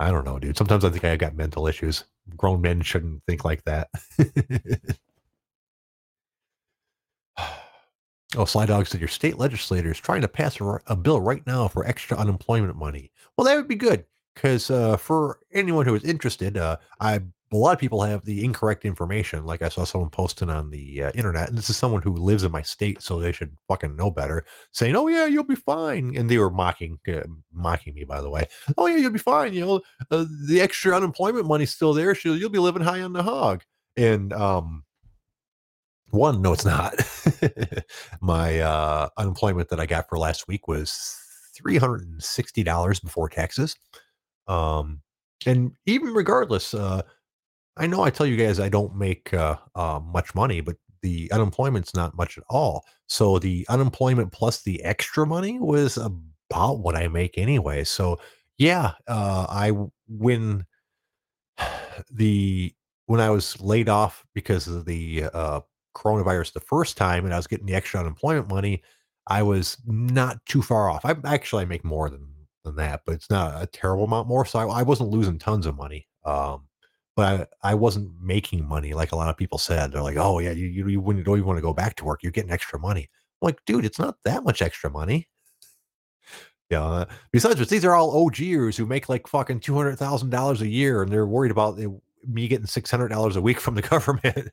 I don't know, dude. Sometimes I think I got mental issues. Grown men shouldn't think like that. Oh, Sly Dog said your state legislator is trying to pass a, a, bill right now for extra unemployment money. Well, that would be good because uh, for anyone who is interested, uh, I a lot of people have the incorrect information. Like I saw someone posting on the uh, internet, and this is someone who lives in my state, so they should fucking know better. Saying, "Oh yeah, you'll be fine," and they were mocking uh, mocking me, by the way. Oh yeah, you'll be fine. You know, uh, the extra unemployment money's still there. So you'll be living high on the hog. And um, one, no, it's not. my uh, unemployment that I got for last week was three hundred and sixty dollars before taxes. Um, and even regardless, uh, I know I tell you guys I don't make uh, uh, much money, but the unemployment's not much at all. So the unemployment plus the extra money was about what I make anyway. So yeah, uh, I when the when I was laid off because of the uh, coronavirus the first time and I was getting the extra unemployment money, I was not too far off. I actually I make more than than that, but it's not a terrible amount more. So I, I wasn't losing tons of money. Um, but I, I, wasn't making money like a lot of people said. They're like, "Oh yeah, you you, you wouldn't even want to go back to work. You're getting extra money." I'm like, dude, it's not that much extra money. Yeah. Uh, besides which, these are all OGers who make like fucking two hundred thousand dollars a year, and they're worried about me getting six hundred dollars a week from the government.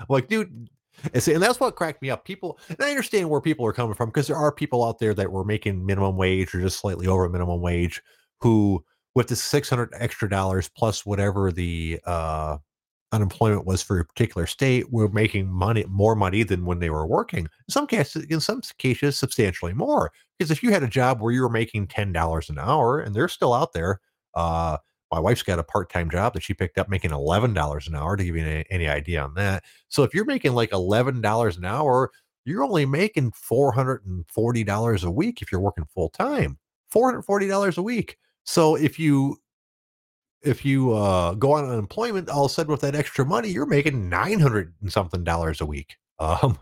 I'm like, dude, and, see, and that's what cracked me up. People, and I understand where people are coming from because there are people out there that were making minimum wage or just slightly over minimum wage who, with the 600 extra dollars plus whatever the uh, unemployment was for a particular state, were making money, more money than when they were working. In some cases, in some cases, substantially more. Because if you had a job where you were making $10 an hour and they're still out there, uh, my wife's got a part-time job that she picked up making $11 an hour to give you any, any idea on that so if you're making like $11 an hour you're only making $440 a week if you're working full time $440 a week so if you if you uh, go on unemployment all of a sudden with that extra money you're making 900 and something dollars a week um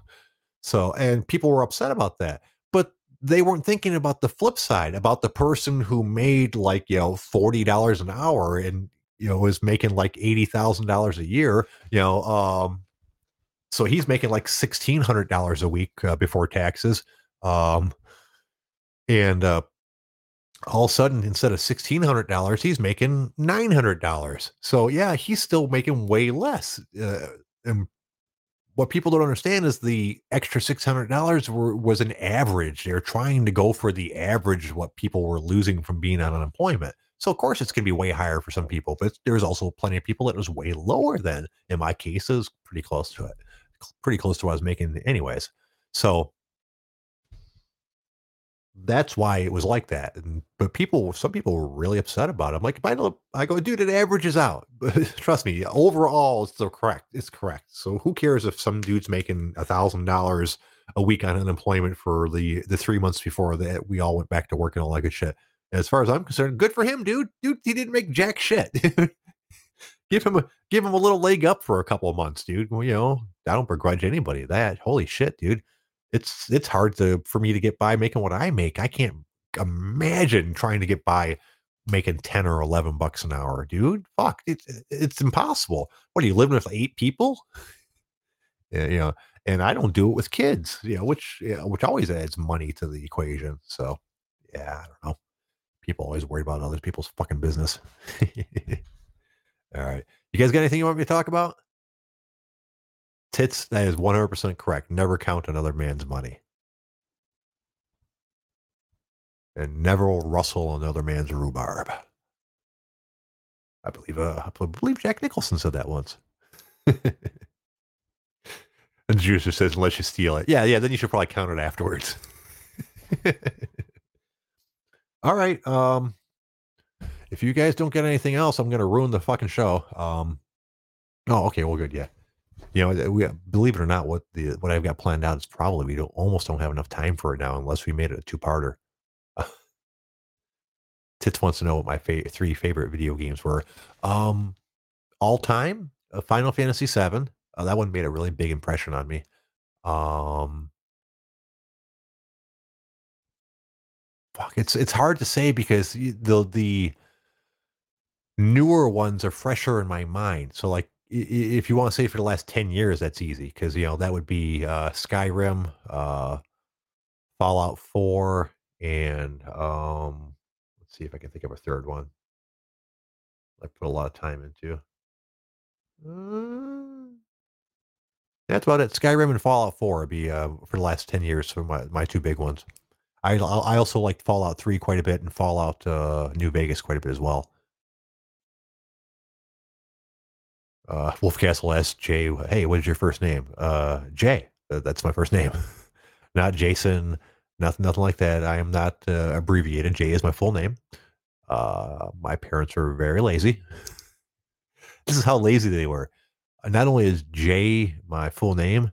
so and people were upset about that but they weren't thinking about the flip side about the person who made like you know forty dollars an hour and you know was making like eighty thousand dollars a year you know um so he's making like sixteen hundred dollars a week uh, before taxes um and uh all of a sudden instead of sixteen hundred dollars he's making nine hundred dollars so yeah he's still making way less uh, and what people don't understand is the extra six hundred dollars was an average. They're trying to go for the average what people were losing from being on unemployment. So of course it's going to be way higher for some people, but there's also plenty of people that was way lower than. In my case, was pretty close to it, pretty close to what I was making anyways. So that's why it was like that. And but people, some people were really upset about it. I'm like, I know, I go, dude, it averages out. Trust me, overall, it's the correct. It's correct. So who cares if some dude's making a thousand dollars a week on unemployment for the the three months before that we all went back to work and all that good shit. As far as I'm concerned, good for him, dude. Dude, he didn't make jack shit. give him a give him a little leg up for a couple of months, dude. Well, you know, I don't begrudge anybody that. Holy shit, dude. It's it's hard to for me to get by making what I make. I can't imagine trying to get by making 10 or 11 bucks an hour, dude. Fuck, it's it's impossible. What are you living with eight people? Yeah, you know, and I don't do it with kids, you know, which you know, which always adds money to the equation. So, yeah, I don't know. People always worry about other people's fucking business. All right. You guys got anything you want me to talk about? Tits, that is 100% correct. Never count another man's money. And never rustle another man's rhubarb. I believe uh, I believe Jack Nicholson said that once. And Juicer says, unless you steal it. Yeah, yeah, then you should probably count it afterwards. All right. Um if you guys don't get anything else, I'm gonna ruin the fucking show. Um Oh, okay, well good, yeah. You know, we believe it or not, what the what I've got planned out is probably we don't almost don't have enough time for it now unless we made it a two-parter. Tits wants to know what my fa- three favorite video games were. Um all time, uh, Final Fantasy VII, uh, that one made a really big impression on me. Um, fuck, it's it's hard to say because the the newer ones are fresher in my mind. So like if you want to say for the last 10 years that's easy because you know that would be uh skyrim uh fallout 4 and um let's see if i can think of a third one i put a lot of time into uh, that's about it. Skyrim and Fallout 4 would be uh, for the last 10 years for my, my two big ones. I I also liked Fallout 3 quite a bit and Fallout uh, New Vegas quite a bit as well. Uh, Wolf Castle asks Jay, "Hey, what is your first name?" Uh, Jay. Uh, that's my first name, not Jason. Nothing, nothing like that. I am not uh, abbreviated. Jay is my full name. Uh, my parents were very lazy. this is how lazy they were not only is Jay my full name,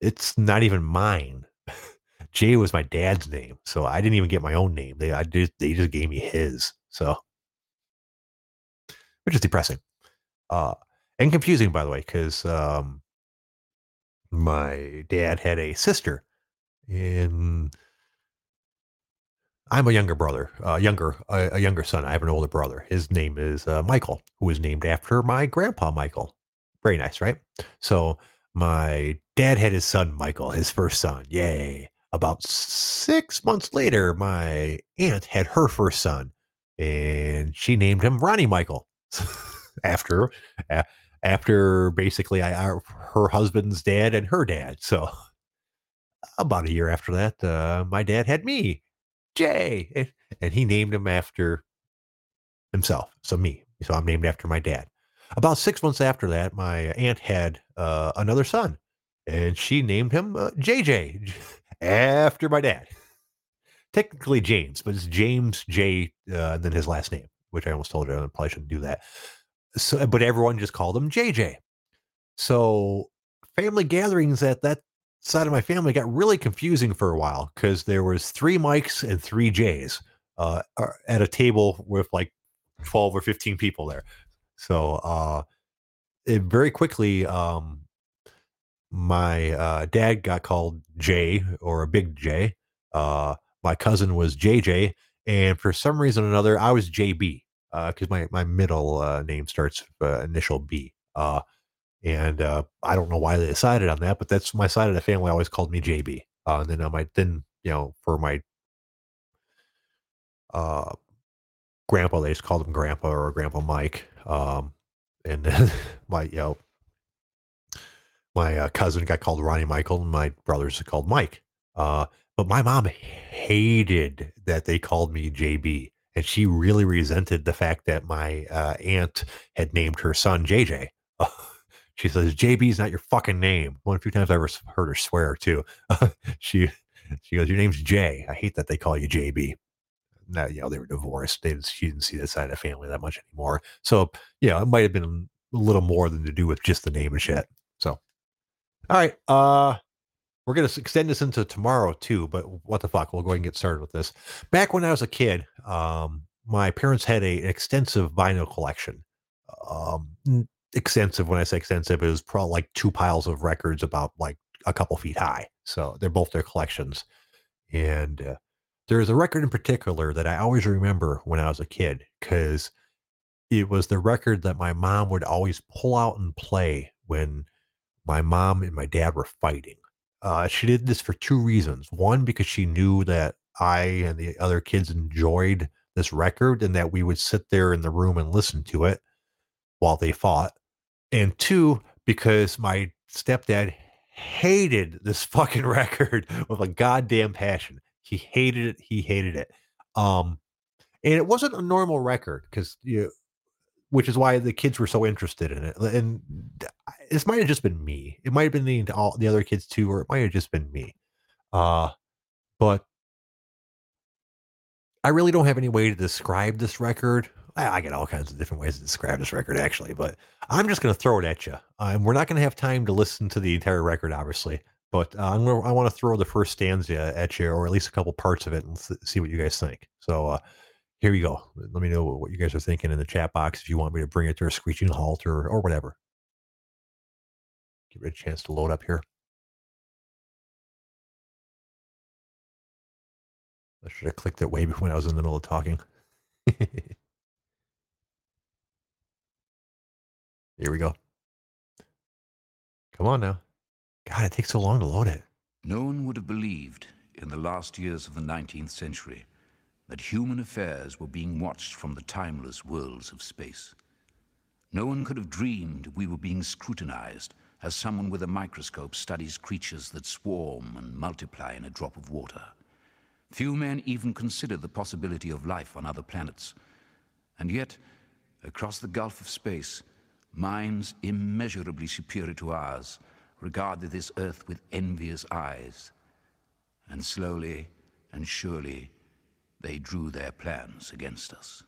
it's not even mine. Jay was my dad's name, so I didn't even get my own name. They I just they just gave me his. So, which is depressing, uh, and confusing by the way, because um, my dad had a sister, and I'm a younger brother, uh, younger a, a, younger son. I have an older brother. His name is uh, Michael, who is named after my grandpa Michael. Very nice, right? So my dad had his son Michael, his first son. Yay. About six months later, my aunt had her first son, and she named him Ronnie Michael after after basically I, her husband's dad and her dad. So about a year after that, uh, my dad had me, Jay, and, and he named him after himself. So me. So I'm named after my dad. About six months after that, my aunt had uh, another son, and she named him uh, JJ after my dad. Technically James, but it's James J. Uh, then his last name, which I almost told you I probably shouldn't do that. So, but everyone just called him JJ. So family gatherings at that side of my family got really confusing for a while because there was three Mikes and three J's uh, at a table with like 12 or 15 people there. So uh, it very quickly, um, my uh, dad got called Jay or a big J. Uh, my cousin was JJ, and for some reason or another, I was JB because uh, my my middle uh, name starts with uh, initial B. And I don't know why they decided on that, but that's my side of the family always called me JB. And then I might then you know for my grandpa, they just called him Grandpa or Grandpa Mike. Um, and then my you know my uh, cousin got called Ronnie Michael, and my brothers called Mike. Uh, but my mom hated that they called me JB, and she really resented the fact that my uh, aunt had named her son JJ. she says JB is not your fucking name. One two times I ever heard her swear too. she she goes, "Your name's Jay. I hate that they call you JB." now, you know, they were divorced. They she didn't see that side of the family that much anymore. So, yeah, it might have been a little more than to do with just the name and shit. So, all right. Uh, we're going to extend this into tomorrow too, but what the fuck? We'll go ahead and get started with this. Back when I was a kid, um, my parents had a, an extensive vinyl collection. Um, extensive, when I say extensive, it was probably like two piles of records about like a couple feet high. So they're both their collections. And uh, there's a record in particular that I always remember when I was a kid because it was the record that my mom would always pull out and play when my mom and my dad were fighting. Uh, she did this for two reasons. One, because she knew that I and the other kids enjoyed this record and that we would sit there in the room and listen to it while they fought. And two, because my stepdad hated this fucking record with a goddamn passion. He hated it. He hated it. Um, and it wasn't a normal record because you which is why the kids were so interested in it. And this might have just been me. It might have been the all the other kids too, or it might have just been me. Uh, but I really don't have any way to describe this record. I, I get all kinds of different ways to describe this record, actually, but I'm just going to throw it at you. Um, we're not going to have time to listen to the entire record, obviously, but uh, I'm gonna, I want to throw the first stanza at you, or at least a couple parts of it, and see what you guys think. So, uh, here you go. Let me know what you guys are thinking in the chat box if you want me to bring it to a screeching halt or, or whatever. Give it a chance to load up here. I should have clicked it way before I was in the middle of talking. Here we go. Come on now. God, it takes so long to load it. No one would have believed in the last years of the 19th century that human affairs were being watched from the timeless worlds of space. No one could have dreamed we were being scrutinized as someone with a microscope studies creatures that swarm and multiply in a drop of water. Few men even considered the possibility of life on other planets. And yet, across the gulf of space, minds immeasurably superior to ours regarded this Earth with envious eyes. And slowly and surely, they drew their plans against us.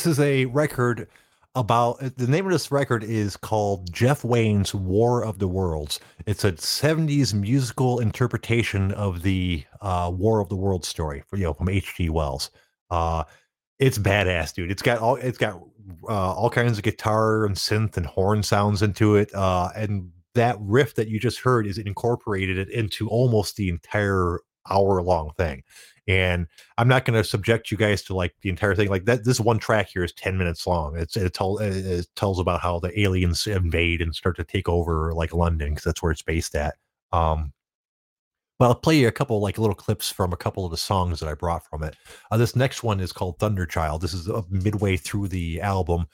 This is a record about the name of this record is called Jeff Wayne's War of the Worlds. It's a 70s musical interpretation of the uh, War of the Worlds story you know from H.G. Wells. Uh, it's badass, dude. It's got all it's got uh, all kinds of guitar and synth and horn sounds into it. Uh, and that riff that you just heard is incorporated into almost the entire hour long thing and i'm not going to subject you guys to like the entire thing like that this one track here is 10 minutes long it's it, tell, it tells about how the aliens invade and start to take over like london because that's where it's based at um but I'll play you a couple like little clips from a couple of the songs that I brought from it. Uh, this next one is called Thunder Child. This is uh, midway through the album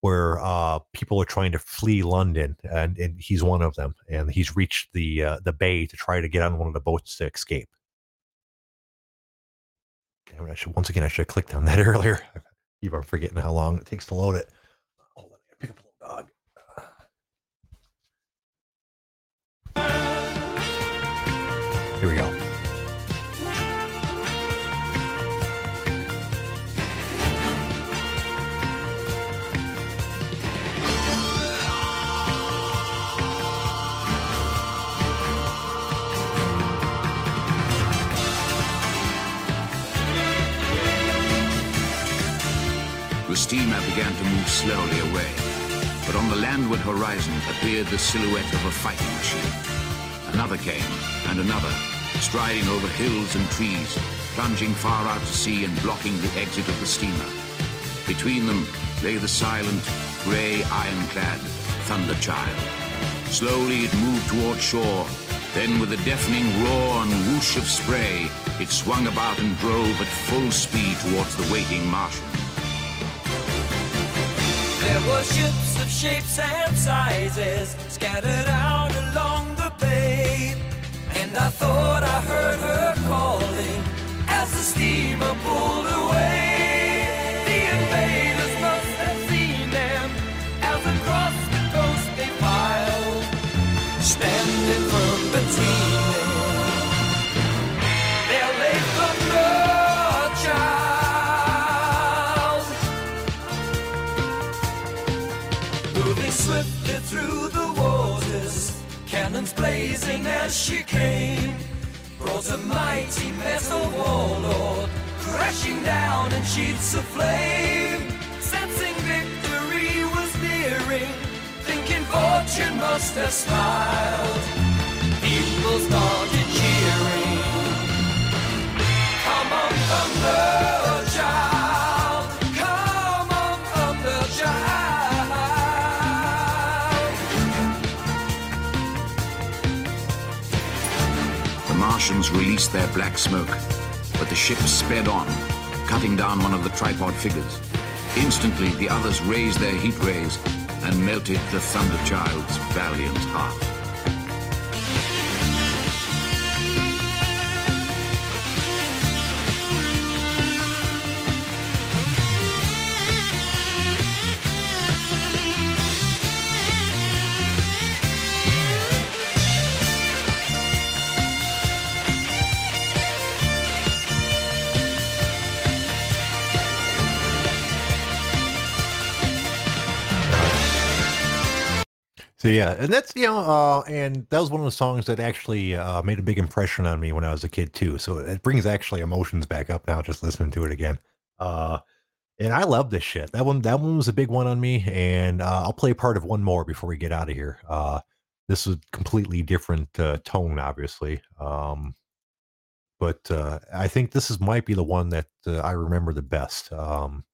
where uh, people are trying to flee London, and, and he's one of them. And he's reached the uh, the bay to try to get on one of the boats to escape. I should once again I should have clicked on that earlier. Keep on forgetting how long it takes to load it. Oh, Pick up a dog. Here we go. Steamer began to move slowly away, but on the landward horizon appeared the silhouette of a fighting machine. Another came, and another, striding over hills and trees, plunging far out to sea and blocking the exit of the steamer. Between them lay the silent, grey, ironclad Thunder Child. Slowly it moved toward shore, Then, with a deafening roar and whoosh of spray, it swung about and drove at full speed towards the waiting Martians. There were ships of shapes and sizes scattered out along the bay. And I thought I heard her calling as the steamer pulled away. Blazing as she came. Brought a mighty metal warlord crashing down in sheets of flame. Sensing victory was nearing, thinking fortune must have smiled. People started cheering. Come on, thunder Martians released their black smoke, but the ship sped on, cutting down one of the tripod figures. Instantly, the others raised their heat rays and melted the Thunder Child's valiant heart. Yeah, and that's you know, uh, and that was one of the songs that actually uh, made a big impression on me when I was a kid too. So it brings actually emotions back up now just listening to it again. Uh, and I love this shit. That one, that one was a big one on me. And uh, I'll play part of one more before we get out of here. Uh, this is completely different uh, tone, obviously. Um, but uh, I think this is might be the one that uh, I remember the best. Um,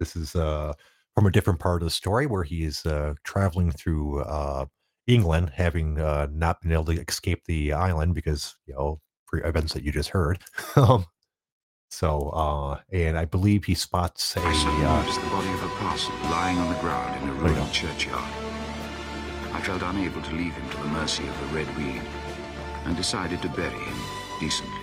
this is uh, from a different part of the story where he is uh, traveling through uh, England, having uh, not been able to escape the island because you know for events that you just heard. um, so, uh, and I believe he spots a. I Uh, noticed the body of a parson lying on the ground in a There you go. ruined churchyard. I felt unable to leave him to the mercy of the red weed and decided to bury him decently.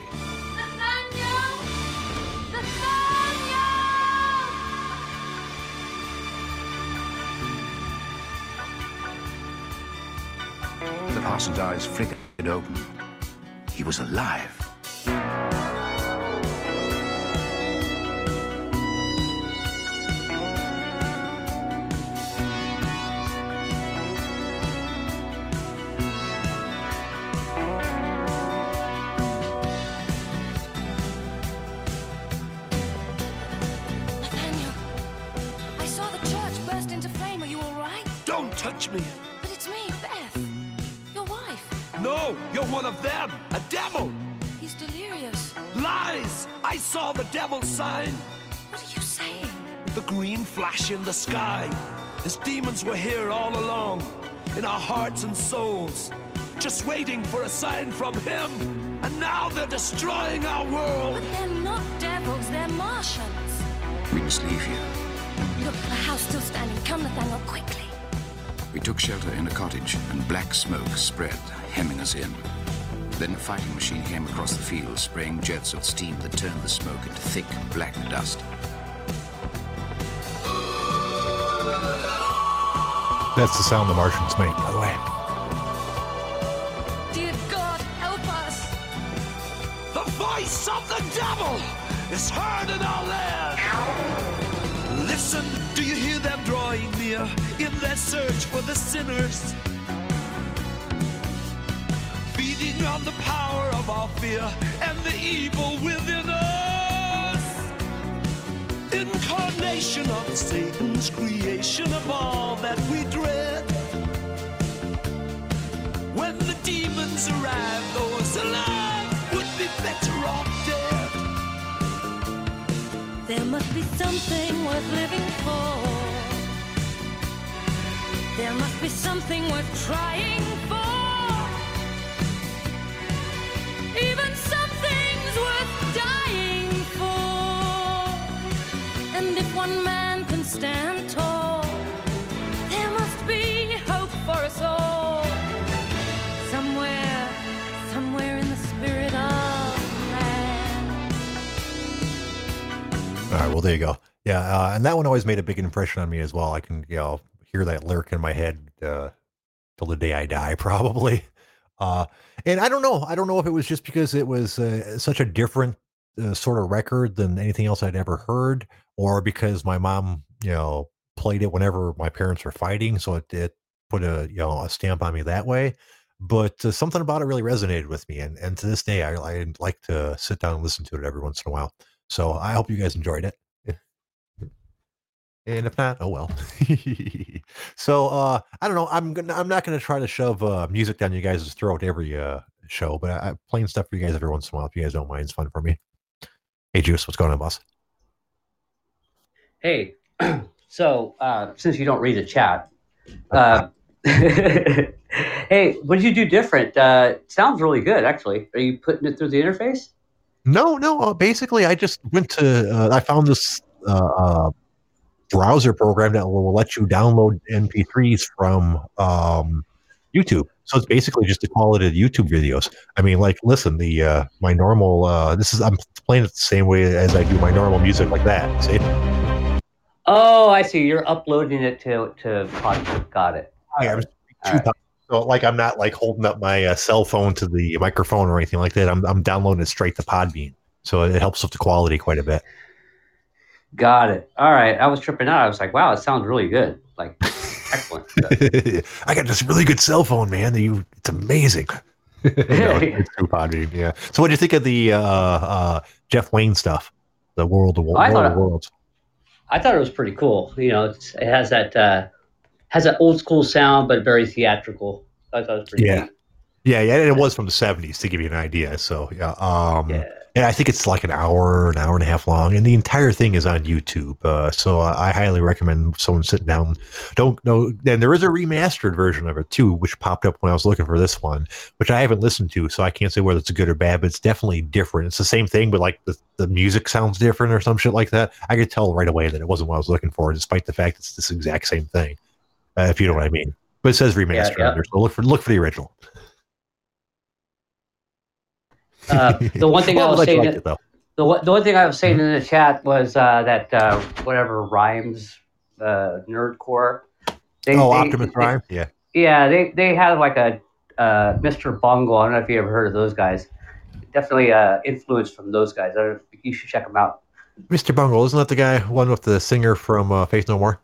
Parson's eyes flickered open. He was alive. Nathaniel, I saw the church burst into flame. Are you all right? Don't touch me. But it's me, one of them. A devil. He's delirious. Lies. I saw the devil's sign. What are you saying? The green flash in the sky. His demons were here all along, in our hearts and souls, just waiting for a sign from him. And now they're destroying our world. But they're not devils, they're Martians. We must leave here. Look, the house still standing. Come, Nathaniel, quickly. We took shelter in a cottage, and black smoke spread, hemming us in. Then a fighting machine came across the field, spraying jets of steam that turned the smoke into thick, black dust. that's the sound the Martians make, by the way. Dear God, help us. The voice of the devil is heard in our land. Listen, do you hear them drawing near in their search for the sinners? Feeding the power of our fear and the evil within us. Incarnation of Satan's creation of all that we dread. When the demons arrive, those alive would be better off dead. There must be something worth living for. There must be something worth trying for. Stand tall, there must be hope for us all. Somewhere, somewhere in the spirit of man. All right, well, there you go. Yeah, uh, and that one always made a big impression on me as well. I can, you know, hear that lyric in my head uh, till the day I die, probably. Uh, and I don't know. I don't know if it was just because it was uh, such a different uh, sort of record than anything else I'd ever heard, or because my mom, you know, played it whenever my parents were fighting, so it, it put a you know a stamp on me that way. But uh, something about it really resonated with me, and and to this day, I, I like to sit down and listen to it every once in a while. So I hope you guys enjoyed it. And if not, oh well. so uh I don't know. I'm gonna I'm not gonna try to shove uh music down you guys' throat every uh show, but I, I'm playing stuff for you guys every once in a while if you guys don't mind. It's fun for me. Hey Juice, what's going on, boss? Hey, so uh, since you don't read the chat, uh, hey, what did you do different? Uh, sounds really good, actually. Are you putting it through the interface? No, no. Uh, basically, I just went to. Uh, I found this uh, browser program that will let you download MP3s from um, YouTube. So it's basically just the quality of YouTube videos. I mean, like, listen, the uh, my normal. Uh, this is I'm playing it the same way as I do my normal music, like that. See? Oh, I see. You're uploading it to to Podcast. Got it. I am right. so like I'm not like holding up my uh, cell phone to the microphone or anything like that. I'm I'm downloading it straight to Podbean, so it helps with the quality quite a bit. Got it. All right. I was tripping out. I was like, wow, it sounds really good. Like, excellent. I got this really good cell phone, man. You, it's amazing. no, it's Podbean, yeah. So what do you think of the uh, uh, Jeff Wayne stuff? The World of, I World thought of Worlds. I thought it was pretty cool. You know, it's, it has that uh, has that old school sound, but very theatrical. I thought it was pretty Yeah. neat. Yeah, yeah, and it was from the '70s to give you an idea. So yeah, um, Yeah. Yeah, I think it's like an hour, an hour and a half long, and the entire thing is on YouTube. Uh, so I highly recommend someone sitting down. Don't know. And there is a remastered version of it too, which popped up when I was looking for this one, which I haven't listened to, so I can't say whether it's good or bad. But it's definitely different. It's the same thing, but like the, the music sounds different or some shit like that. I could tell right away that it wasn't what I was looking for, despite the fact it's this exact same thing. Uh, if you know what I mean. But it says remastered yeah. there, so look for look for the original. Uh, the one thing Well, I was saying, like that- the one, the one thing I was saying in the chat was uh, that uh, whatever rhymes, uh, nerdcore. They, oh, they- Optimus they- Prime. Yeah. Yeah, they they had like a uh, Mr. Bungle. I don't know if you ever heard of those guys. Definitely uh, influence from those guys. I don't, you should check them out. Mr. Bungle, isn't that the guy, one with the singer from uh, Faith No More?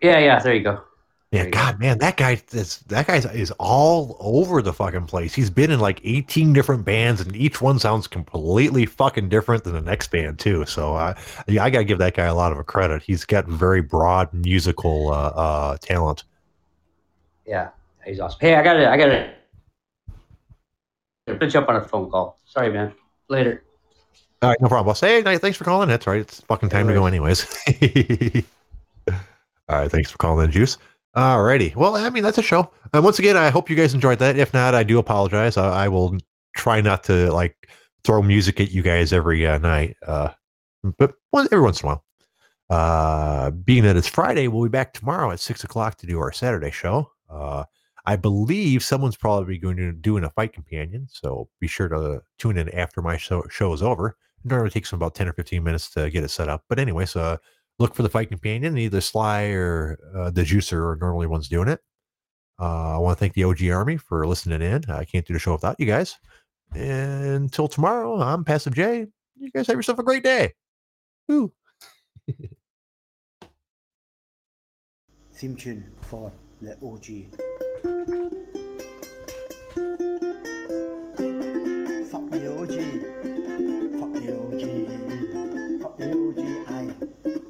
Yeah, yeah. There you go. Yeah, God, man, that guy is that guy is all over the fucking place. He's been in like 18 different bands, and each one sounds completely fucking different than the next band too. So I, yeah, I gotta give that guy a lot of a credit. He's got very broad musical uh, uh, talent. Yeah, he's awesome. Hey, I got to I got to. I'm gonna jump on a phone call. Sorry, man. Later. All right, no problem. boss. Hey, Knight, thanks for calling. That's right. It's fucking time to go, anyways. All right, thanks for calling in, Juice. All righty. Well, I mean, that's a show. And once again, I hope you guys enjoyed that. If not, I do apologize. I, I will try not to like throw music at you guys every uh, night, uh, but one, every once in a while. Uh, being that it's Friday, we'll be back tomorrow at six o'clock to do our Saturday show. Uh, I believe someone's probably going to doing a fight companion, so be sure to tune in after my show, show is over. It normally takes them about 10 or 15 minutes to get it set up. But anyway, so look for the fight companion. Either Sly or uh, the Juicer are normally ones doing it. Uh, I want to thank the OG Army for listening in. I can't do the show without you guys. And until tomorrow, I'm Passive J. You guys have yourself a great day. Woo. Theme tune for the OG. Fuck the OG. Fuck the OG. Fuck the OG.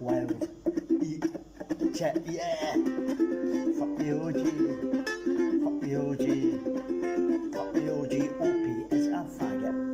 Wow. Chat, yeah. Fuck the OG. Fuck the OG. Fuck the OG. OP is a faggot.